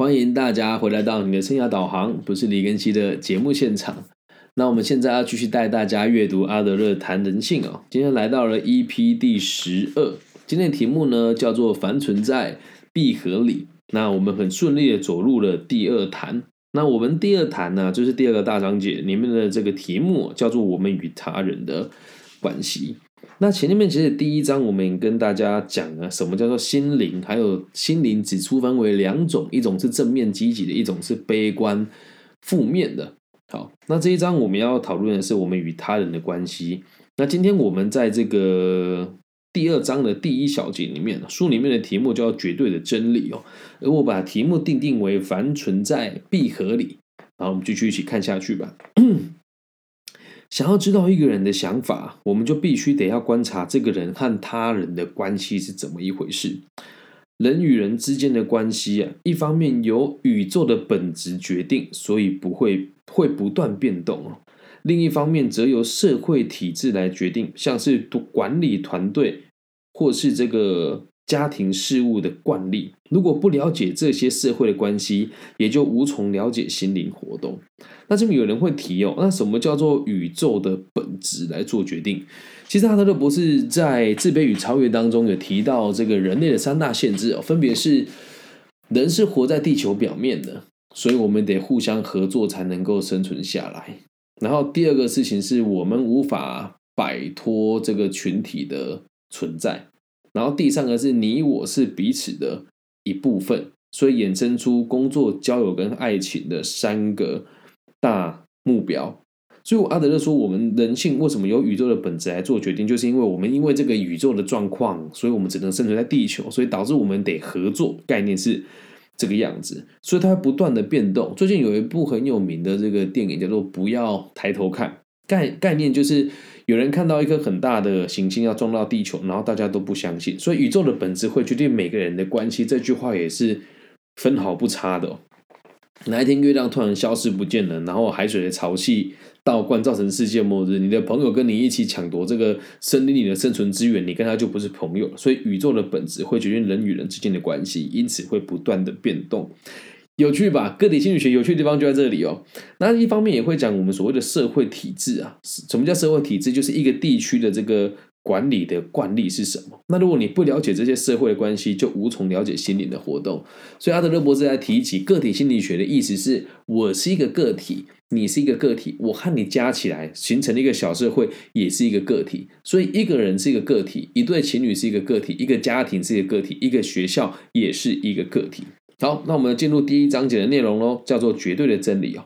欢迎大家回来到你的生涯导航，不是李根熙的节目现场。那我们现在要继续带大家阅读阿德勒谈人性哦。今天来到了 EP 第十二，今天的题目呢叫做“凡存在必合理”。那我们很顺利的走入了第二谈。那我们第二谈呢，就是第二个大章节里面的这个题目叫做“我们与他人的关系”。那前面其实第一章我们跟大家讲了什么叫做心灵，还有心灵只粗分为两种，一种是正面积极的，一种是悲观负面的。好，那这一章我们要讨论的是我们与他人的关系。那今天我们在这个第二章的第一小节里面，书里面的题目叫绝对的真理哦，而我把题目定定为凡存在必合理。然后我们继续一起看下去吧。想要知道一个人的想法，我们就必须得要观察这个人和他人的关系是怎么一回事。人与人之间的关系啊，一方面由宇宙的本质决定，所以不会会不断变动；另一方面则由社会体制来决定，像是管理团队或是这个。家庭事务的惯例，如果不了解这些社会的关系，也就无从了解心灵活动。那这边有人会提哦，那什么叫做宇宙的本质来做决定？其实阿德勒博士在《自卑与超越》当中有提到，这个人类的三大限制哦，分别是人是活在地球表面的，所以我们得互相合作才能够生存下来。然后第二个事情是我们无法摆脱这个群体的存在。然后第三个是你我是彼此的一部分，所以衍生出工作、交友跟爱情的三个大目标。所以我阿德勒说，我们人性为什么由宇宙的本质来做决定，就是因为我们因为这个宇宙的状况，所以我们只能生存在地球，所以导致我们得合作。概念是这个样子，所以它不断的变动。最近有一部很有名的这个电影叫做《不要抬头看》，概概念就是。有人看到一颗很大的行星要撞到地球，然后大家都不相信，所以宇宙的本质会决定每个人的关系。这句话也是分毫不差的。哪一天月亮突然消失不见了，然后海水的潮汐倒灌造成世界末日，你的朋友跟你一起抢夺这个森林里的生存资源，你跟他就不是朋友。所以宇宙的本质会决定人与人之间的关系，因此会不断的变动。有趣吧？个体心理学有趣的地方就在这里哦。那一方面也会讲我们所谓的社会体制啊。什么叫社会体制？就是一个地区的这个管理的惯例是什么？那如果你不了解这些社会的关系，就无从了解心理的活动。所以阿德勒博士在提起个体心理学的意思是：我是一个个体，你是一个个体，我和你加起来形成了一个小社会，也是一个个体。所以一个人是一个个体，一对情侣是一个个体，一个家庭是一个个体，一个学校也是一个个体。好，那我们进入第一章节的内容喽，叫做绝对的真理哦。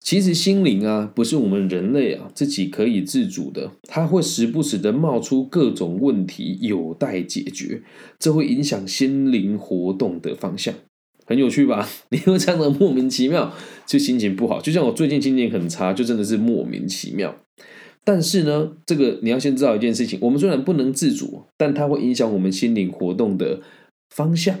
其实心灵啊，不是我们人类啊自己可以自主的，它会时不时的冒出各种问题，有待解决，这会影响心灵活动的方向。很有趣吧？你会这样的莫名其妙就心情不好，就像我最近心情很差，就真的是莫名其妙。但是呢，这个你要先知道一件事情，我们虽然不能自主，但它会影响我们心灵活动的方向。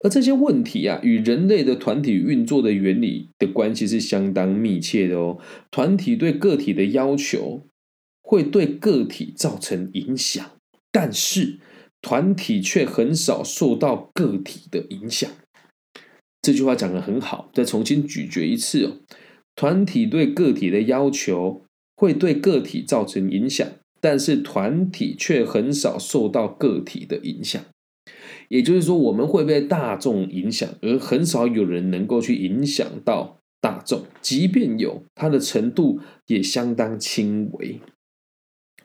而这些问题啊，与人类的团体运作的原理的关系是相当密切的哦。团体对个体的要求会对个体造成影响，但是团体却很少受到个体的影响。这句话讲的很好，再重新咀嚼一次哦。团体对个体的要求会对个体造成影响，但是团体却很少受到个体的影响。也就是说，我们会被大众影响，而很少有人能够去影响到大众。即便有，它的程度也相当轻微。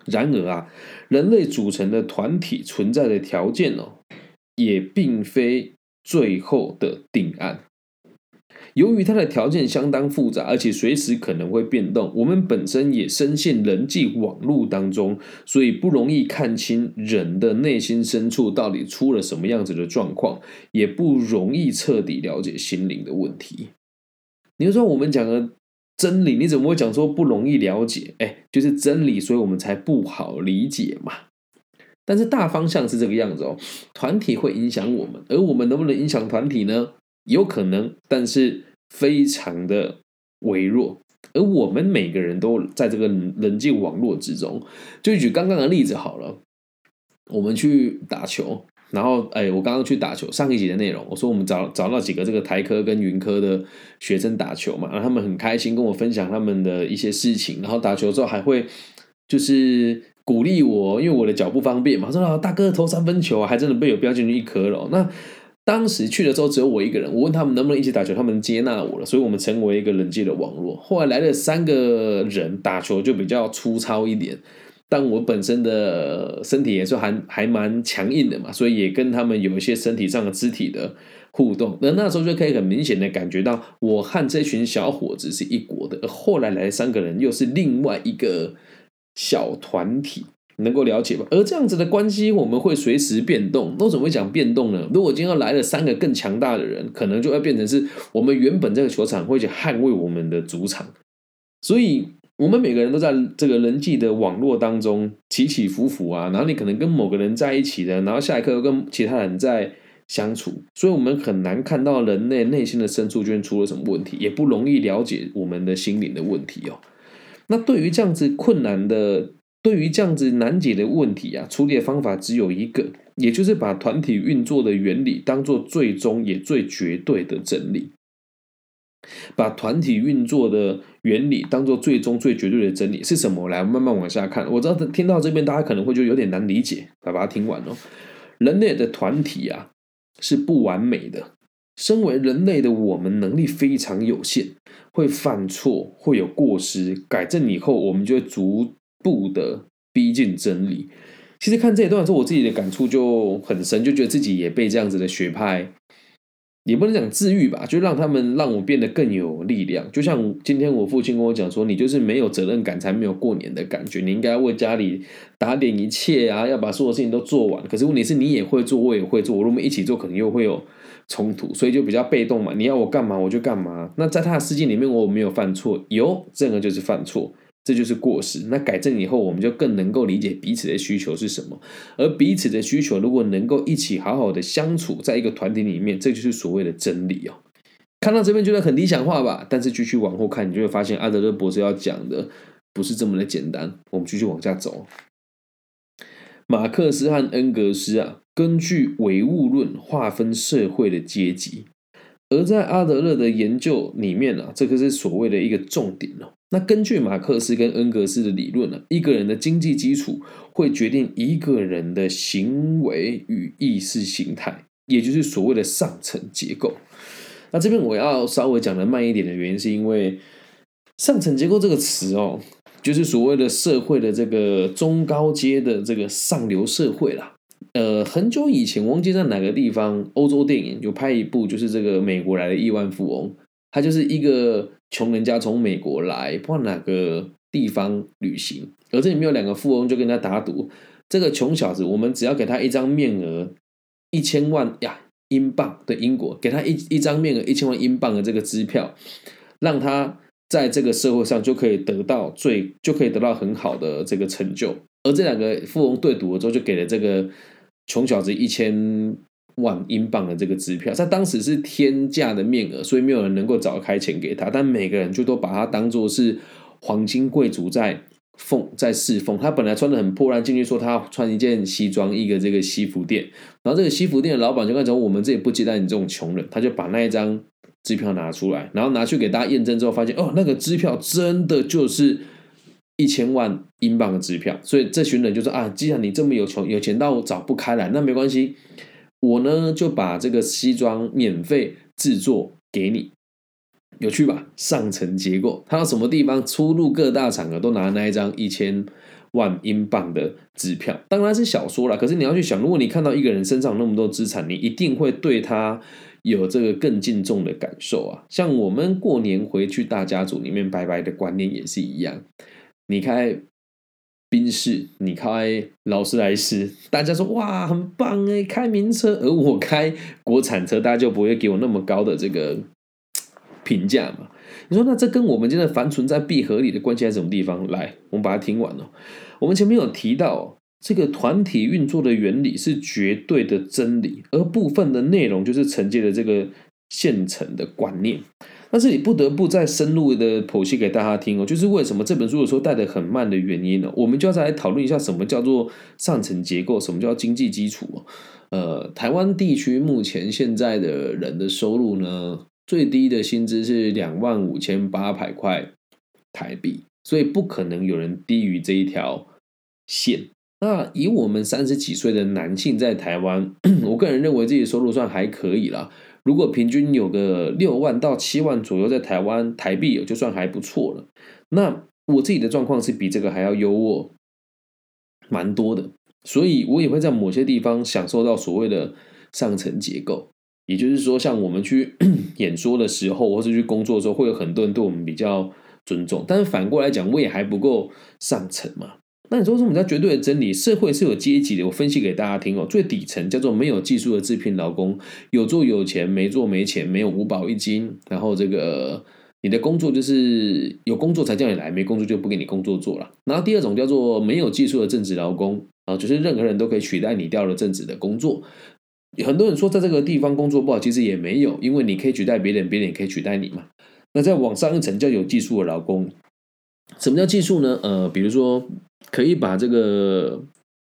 然而啊，人类组成的团体存在的条件哦，也并非最后的定案。由于它的条件相当复杂，而且随时可能会变动，我们本身也深陷人际网络当中，所以不容易看清人的内心深处到底出了什么样子的状况，也不容易彻底了解心灵的问题。你说我们讲的真理，你怎么会讲说不容易了解？哎，就是真理，所以我们才不好理解嘛。但是大方向是这个样子哦，团体会影响我们，而我们能不能影响团体呢？有可能，但是非常的微弱。而我们每个人都在这个人际网络之中。就举刚刚的例子好了，我们去打球，然后哎，我刚刚去打球，上一集的内容，我说我们找找到几个这个台科跟云科的学生打球嘛，然后他们很开心跟我分享他们的一些事情，然后打球之后还会就是鼓励我，因为我的脚不方便嘛，说大哥投三分球，还真的被我标进去一颗了。那当时去的时候只有我一个人，我问他们能不能一起打球，他们接纳我了，所以我们成为一个人际的网络。后来来了三个人打球就比较粗糙一点，但我本身的身体也是还还蛮强硬的嘛，所以也跟他们有一些身体上的肢体的互动。那那时候就可以很明显的感觉到，我和这群小伙子是一国的，后来来三个人又是另外一个小团体。能够了解吧？而这样子的关系，我们会随时变动。那怎么会讲变动呢？如果今天要来了三个更强大的人，可能就会变成是我们原本这个球场会去捍卫我们的主场。所以，我们每个人都在这个人际的网络当中起起伏伏啊。然后你可能跟某个人在一起的，然后下一刻又跟其他人在相处，所以我们很难看到人类内心的深处究竟出了什么问题，也不容易了解我们的心灵的问题哦。那对于这样子困难的。对于这样子难解的问题啊，处理的方法只有一个，也就是把团体运作的原理当做最终也最绝对的真理。把团体运作的原理当做最终最绝对的真理是什么？来慢慢往下看。我知道听到这边大家可能会就有点难理解，来把它听完哦。人类的团体啊是不完美的，身为人类的我们能力非常有限，会犯错，会有过失，改正以后我们就会逐。步的逼近真理。其实看这一段的时候，我自己的感触就很深，就觉得自己也被这样子的学派，也不能讲治愈吧，就让他们让我变得更有力量。就像今天我父亲跟我讲说：“你就是没有责任感，才没有过年的感觉。你应该为家里打点一切啊，要把所有事情都做完。可是问题是你也会做，我也会做，我们一起做，可能又会有冲突，所以就比较被动嘛。你要我干嘛，我就干嘛。那在他的世界里面，我没有犯错，有这个就是犯错。”这就是过失。那改正以后，我们就更能够理解彼此的需求是什么。而彼此的需求，如果能够一起好好的相处在一个团体里面，这就是所谓的真理哦。看到这边觉得很理想化吧？但是继续往后看，你就会发现阿德勒博士要讲的不是这么的简单。我们继续往下走。马克思和恩格斯啊，根据唯物论划分社会的阶级。而在阿德勒的研究里面呢，这个是所谓的一个重点哦。那根据马克思跟恩格斯的理论呢，一个人的经济基础会决定一个人的行为与意识形态，也就是所谓的上层结构。那这边我要稍微讲的慢一点的原因，是因为上层结构这个词哦，就是所谓的社会的这个中高阶的这个上流社会啦。呃，很久以前，忘记在哪个地方，欧洲电影有拍一部，就是这个美国来的亿万富翁，他就是一个穷人家从美国来，不知道哪个地方旅行，而这里面有两个富翁就跟他打赌，这个穷小子，我们只要给他一张面额一千万呀英镑的英国，给他一一张面额一千万英镑的这个支票，让他在这个社会上就可以得到最，就可以得到很好的这个成就，而这两个富翁对赌了之后，就给了这个。穷小子一千万英镑的这个支票，在当时是天价的面额，所以没有人能够找开钱给他。但每个人就都把他当做是黄金贵族在奉在侍奉。他本来穿的很破烂，进去说他穿一件西装，一个这个西服店。然后这个西服店的老板就跟他讲：“我们这里不接待你这种穷人。”他就把那一张支票拿出来，然后拿去给大家验证之后，发现哦，那个支票真的就是。一千万英镑的支票，所以这群人就说啊，既然你这么有穷，有钱到找不开来，那没关系，我呢就把这个西装免费制作给你，有趣吧？上层结构，他到什么地方出入各大场合都拿那一张一千万英镑的支票，当然是小说了。可是你要去想，如果你看到一个人身上那么多资产，你一定会对他有这个更敬重的感受啊。像我们过年回去大家族里面拜拜的观念也是一样。你开宾士，你开劳斯莱斯，大家说哇很棒哎，开名车，而我开国产车，大家就不会给我那么高的这个评价嘛？你说那这跟我们今天凡存在必合理的关系在什么地方？来，我们把它听完了。我们前面有提到，这个团体运作的原理是绝对的真理，而部分的内容就是承接了这个现成的观念。但是你不得不再深入的剖析给大家听哦，就是为什么这本书有时候带的很慢的原因呢？我们就要再来讨论一下什么叫做上层结构，什么叫经济基础哦。呃，台湾地区目前现在的人的收入呢，最低的薪资是两万五千八百块台币，所以不可能有人低于这一条线。那以我们三十几岁的男性在台湾，我个人认为自己收入算还可以了。如果平均有个六万到七万左右，在台湾台币有就算还不错了。那我自己的状况是比这个还要优渥蛮多的，所以我也会在某些地方享受到所谓的上层结构。也就是说，像我们去 演说的时候，或是去工作的时候，会有很多人对我们比较尊重。但是反过来讲，我也还不够上层嘛。那你说什么叫绝对的真理？社会是有阶级的，我分析给大家听哦。最底层叫做没有技术的制片劳工，有做有钱，没做没钱，没有五保一金。然后这个你的工作就是有工作才叫你来，没工作就不给你工作做了。然后第二种叫做没有技术的正职劳工啊，就是任何人都可以取代你掉了正职的工作。很多人说在这个地方工作不好，其实也没有，因为你可以取代别人，别人也可以取代你嘛。那再往上一层叫有技术的劳工，什么叫技术呢？呃，比如说。可以把这个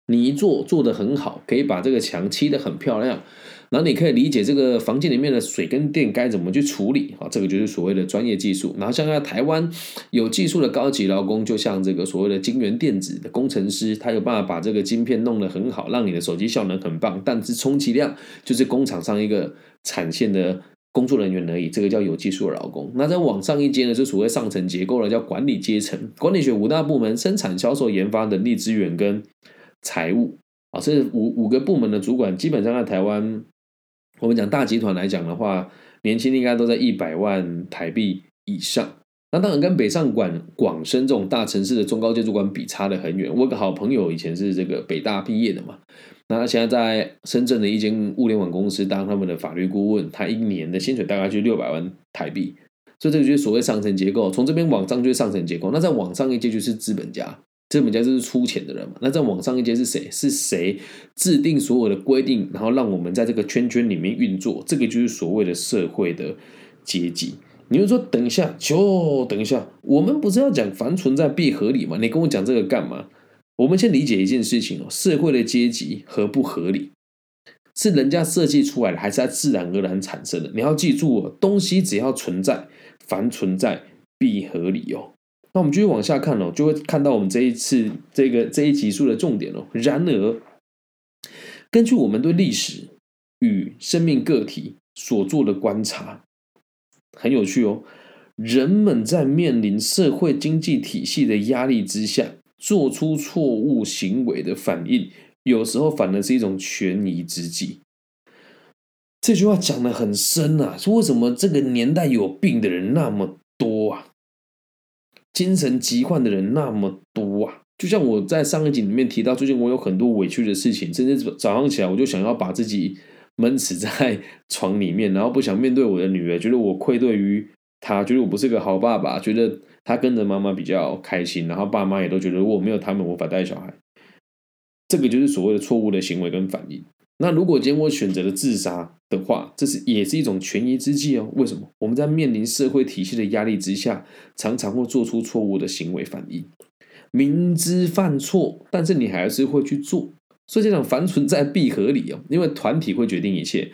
泥做做的很好，可以把这个墙漆的很漂亮，然后你可以理解这个房间里面的水跟电该怎么去处理啊，这个就是所谓的专业技术。然后像在台湾有技术的高级劳工，就像这个所谓的晶圆电子的工程师，他有办法把这个晶片弄得很好，让你的手机效能很棒，但是充其量就是工厂上一个产线的。工作人员而已，这个叫有技术的劳工。那在往上一阶呢，是所谓上层结构了，叫管理阶层。管理学五大部门：生产、销售、研发、人力资源跟财务。啊，这五五个部门的主管，基本上在台湾，我们讲大集团来讲的话，年薪应该都在一百万台币以上。那当然跟北上广广深这种大城市的中高阶主管比差的很远。我有个好朋友以前是这个北大毕业的嘛。那他现在在深圳的一间物联网公司当他们的法律顾问，他一年的薪水大概就六百万台币，所以这个就是所谓上层结构。从这边往上就是上层结构，那再往上一阶就是资本家，资本家就是出钱的人嘛。那再往上一阶是谁？是谁制定所有的规定，然后让我们在这个圈圈里面运作？这个就是所谓的社会的阶级。你就说等一下，就等一下，我们不是要讲凡存在必合理吗？你跟我讲这个干嘛？我们先理解一件事情哦，社会的阶级合不合理，是人家设计出来的，还是它自然而然产生的？你要记住哦，东西只要存在，凡存在必合理哦。那我们继续往下看哦，就会看到我们这一次这个这一集数的重点哦。然而，根据我们对历史与生命个体所做的观察，很有趣哦。人们在面临社会经济体系的压力之下。做出错误行为的反应，有时候反而是一种权宜之计。这句话讲的很深啊，说为什么这个年代有病的人那么多啊，精神疾患的人那么多啊？就像我在上一集里面提到，最近我有很多委屈的事情，甚至早上起来我就想要把自己闷死在床里面，然后不想面对我的女儿，觉得我愧对于他，觉得我不是个好爸爸，觉得。他跟着妈妈比较开心，然后爸妈也都觉得如果没有他们无法带小孩，这个就是所谓的错误的行为跟反应。那如果今天我选择了自杀的话，这是也是一种权宜之计哦。为什么？我们在面临社会体系的压力之下，常常会做出错误的行为反应，明知犯错，但是你还是会去做。所以这种凡存在必合理哦，因为团体会决定一切。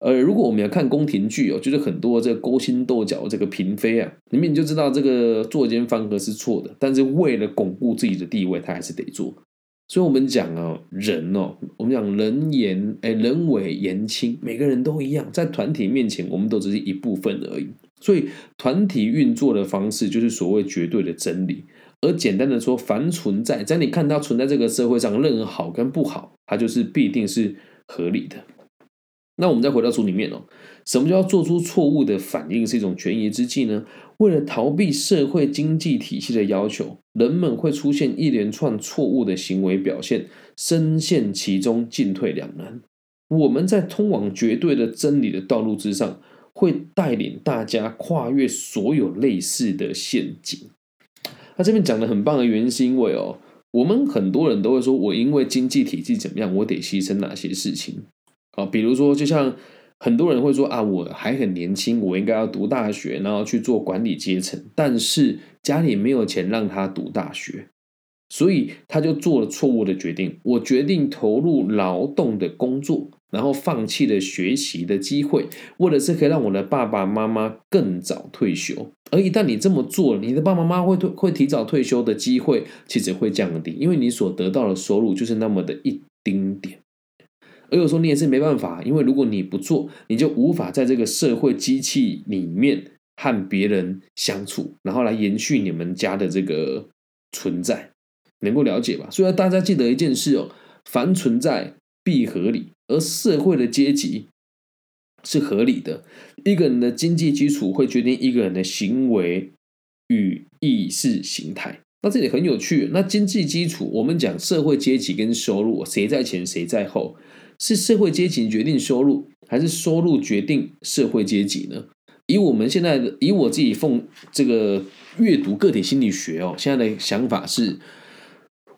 呃，如果我们要看宫廷剧哦，就是很多这个勾心斗角这个嫔妃啊，里面就知道这个作奸犯科是错的，但是为了巩固自己的地位，他还是得做。所以，我们讲哦，人哦，我们讲人言哎，人伪言轻，每个人都一样，在团体面前，我们都只是一部分而已。所以，团体运作的方式就是所谓绝对的真理。而简单的说，凡存在，在你看到存在这个社会上，任何好跟不好，它就是必定是合理的。那我们再回到书里面哦，什么叫做出错误的反应是一种权宜之计呢？为了逃避社会经济体系的要求，人们会出现一连串错误的行为表现，深陷其中，进退两难。我们在通往绝对的真理的道路之上，会带领大家跨越所有类似的陷阱。他这边讲的很棒的原因，是因为哦，我们很多人都会说，我因为经济体系怎么样，我得牺牲哪些事情。啊，比如说，就像很多人会说啊，我还很年轻，我应该要读大学，然后去做管理阶层。但是家里没有钱让他读大学，所以他就做了错误的决定。我决定投入劳动的工作，然后放弃了学习的机会，为的是可以让我的爸爸妈妈更早退休。而一旦你这么做，你的爸爸妈妈会退会提早退休的机会其实会降低，因为你所得到的收入就是那么的一丁点。而有时候你也是没办法，因为如果你不做，你就无法在这个社会机器里面和别人相处，然后来延续你们家的这个存在，能够了解吧？所以大家记得一件事哦：凡存在必合理，而社会的阶级是合理的。一个人的经济基础会决定一个人的行为与意识形态。那这里很有趣，那经济基础，我们讲社会阶级跟收入，谁在前谁在后？是社会阶级决定收入，还是收入决定社会阶级呢？以我们现在的，以我自己奉这个阅读个体心理学哦，现在的想法是，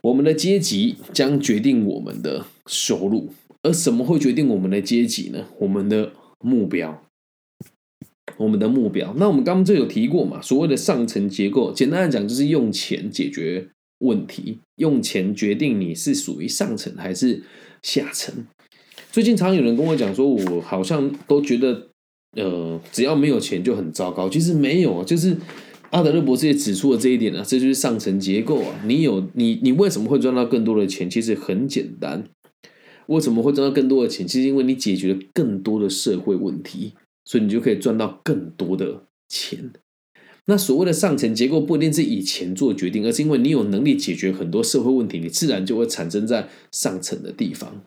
我们的阶级将决定我们的收入，而什么会决定我们的阶级呢？我们的目标，我们的目标。那我们刚刚就有提过嘛，所谓的上层结构，简单来讲就是用钱解决问题，用钱决定你是属于上层还是下层。最近常有人跟我讲说，我好像都觉得，呃，只要没有钱就很糟糕。其实没有啊，就是阿德勒博士也指出了这一点啊，这就是上层结构啊。你有你，你为什么会赚到更多的钱？其实很简单，为什么会赚到更多的钱？其实因为你解决了更多的社会问题，所以你就可以赚到更多的钱。那所谓的上层结构不一定是以钱做决定，而是因为你有能力解决很多社会问题，你自然就会产生在上层的地方。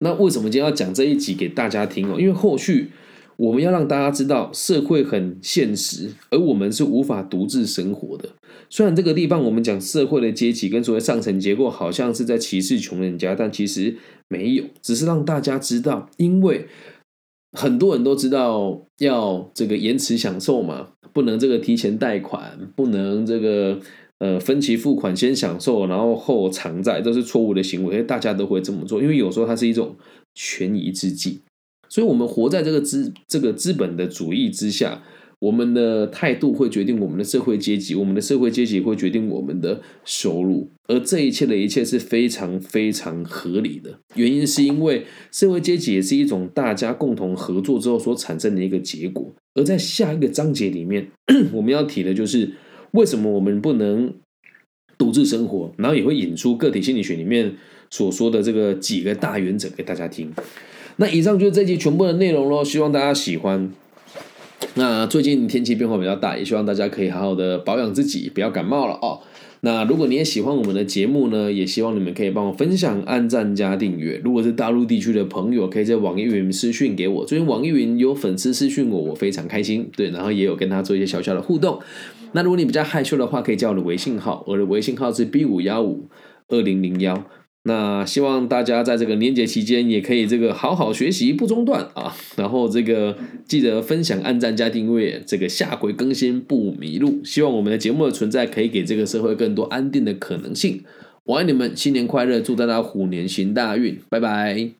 那为什么今天要讲这一集给大家听哦？因为后续我们要让大家知道，社会很现实，而我们是无法独自生活的。虽然这个地方我们讲社会的阶级跟所谓上层结构，好像是在歧视穷人家，但其实没有，只是让大家知道，因为很多人都知道要这个延迟享受嘛，不能这个提前贷款，不能这个。呃，分期付款先享受，然后后偿债，都是错误的行为，大家都会这么做，因为有时候它是一种权宜之计。所以，我们活在这个资这个资本的主义之下，我们的态度会决定我们的社会阶级，我们的社会阶级会决定我们的收入，而这一切的一切是非常非常合理的。原因是因为社会阶级也是一种大家共同合作之后所产生的一个结果。而在下一个章节里面，我们要提的就是。为什么我们不能独自生活？然后也会引出个体心理学里面所说的这个几个大原则给大家听。那以上就是这期全部的内容喽，希望大家喜欢。那最近天气变化比较大，也希望大家可以好好的保养自己，不要感冒了哦。那如果你也喜欢我们的节目呢，也希望你们可以帮我分享、按赞加订阅。如果是大陆地区的朋友，可以在网易云私讯给我。最近网易云有粉丝私讯我，我非常开心。对，然后也有跟他做一些小小的互动。那如果你比较害羞的话，可以加我的微信号，我的微信号是 B 五幺五二零零幺。那希望大家在这个年节期间也可以这个好好学习不中断啊，然后这个记得分享、按赞加订阅，这个下回更新不迷路。希望我们的节目的存在可以给这个社会更多安定的可能性。我爱你们，新年快乐，祝大家虎年行大运，拜拜。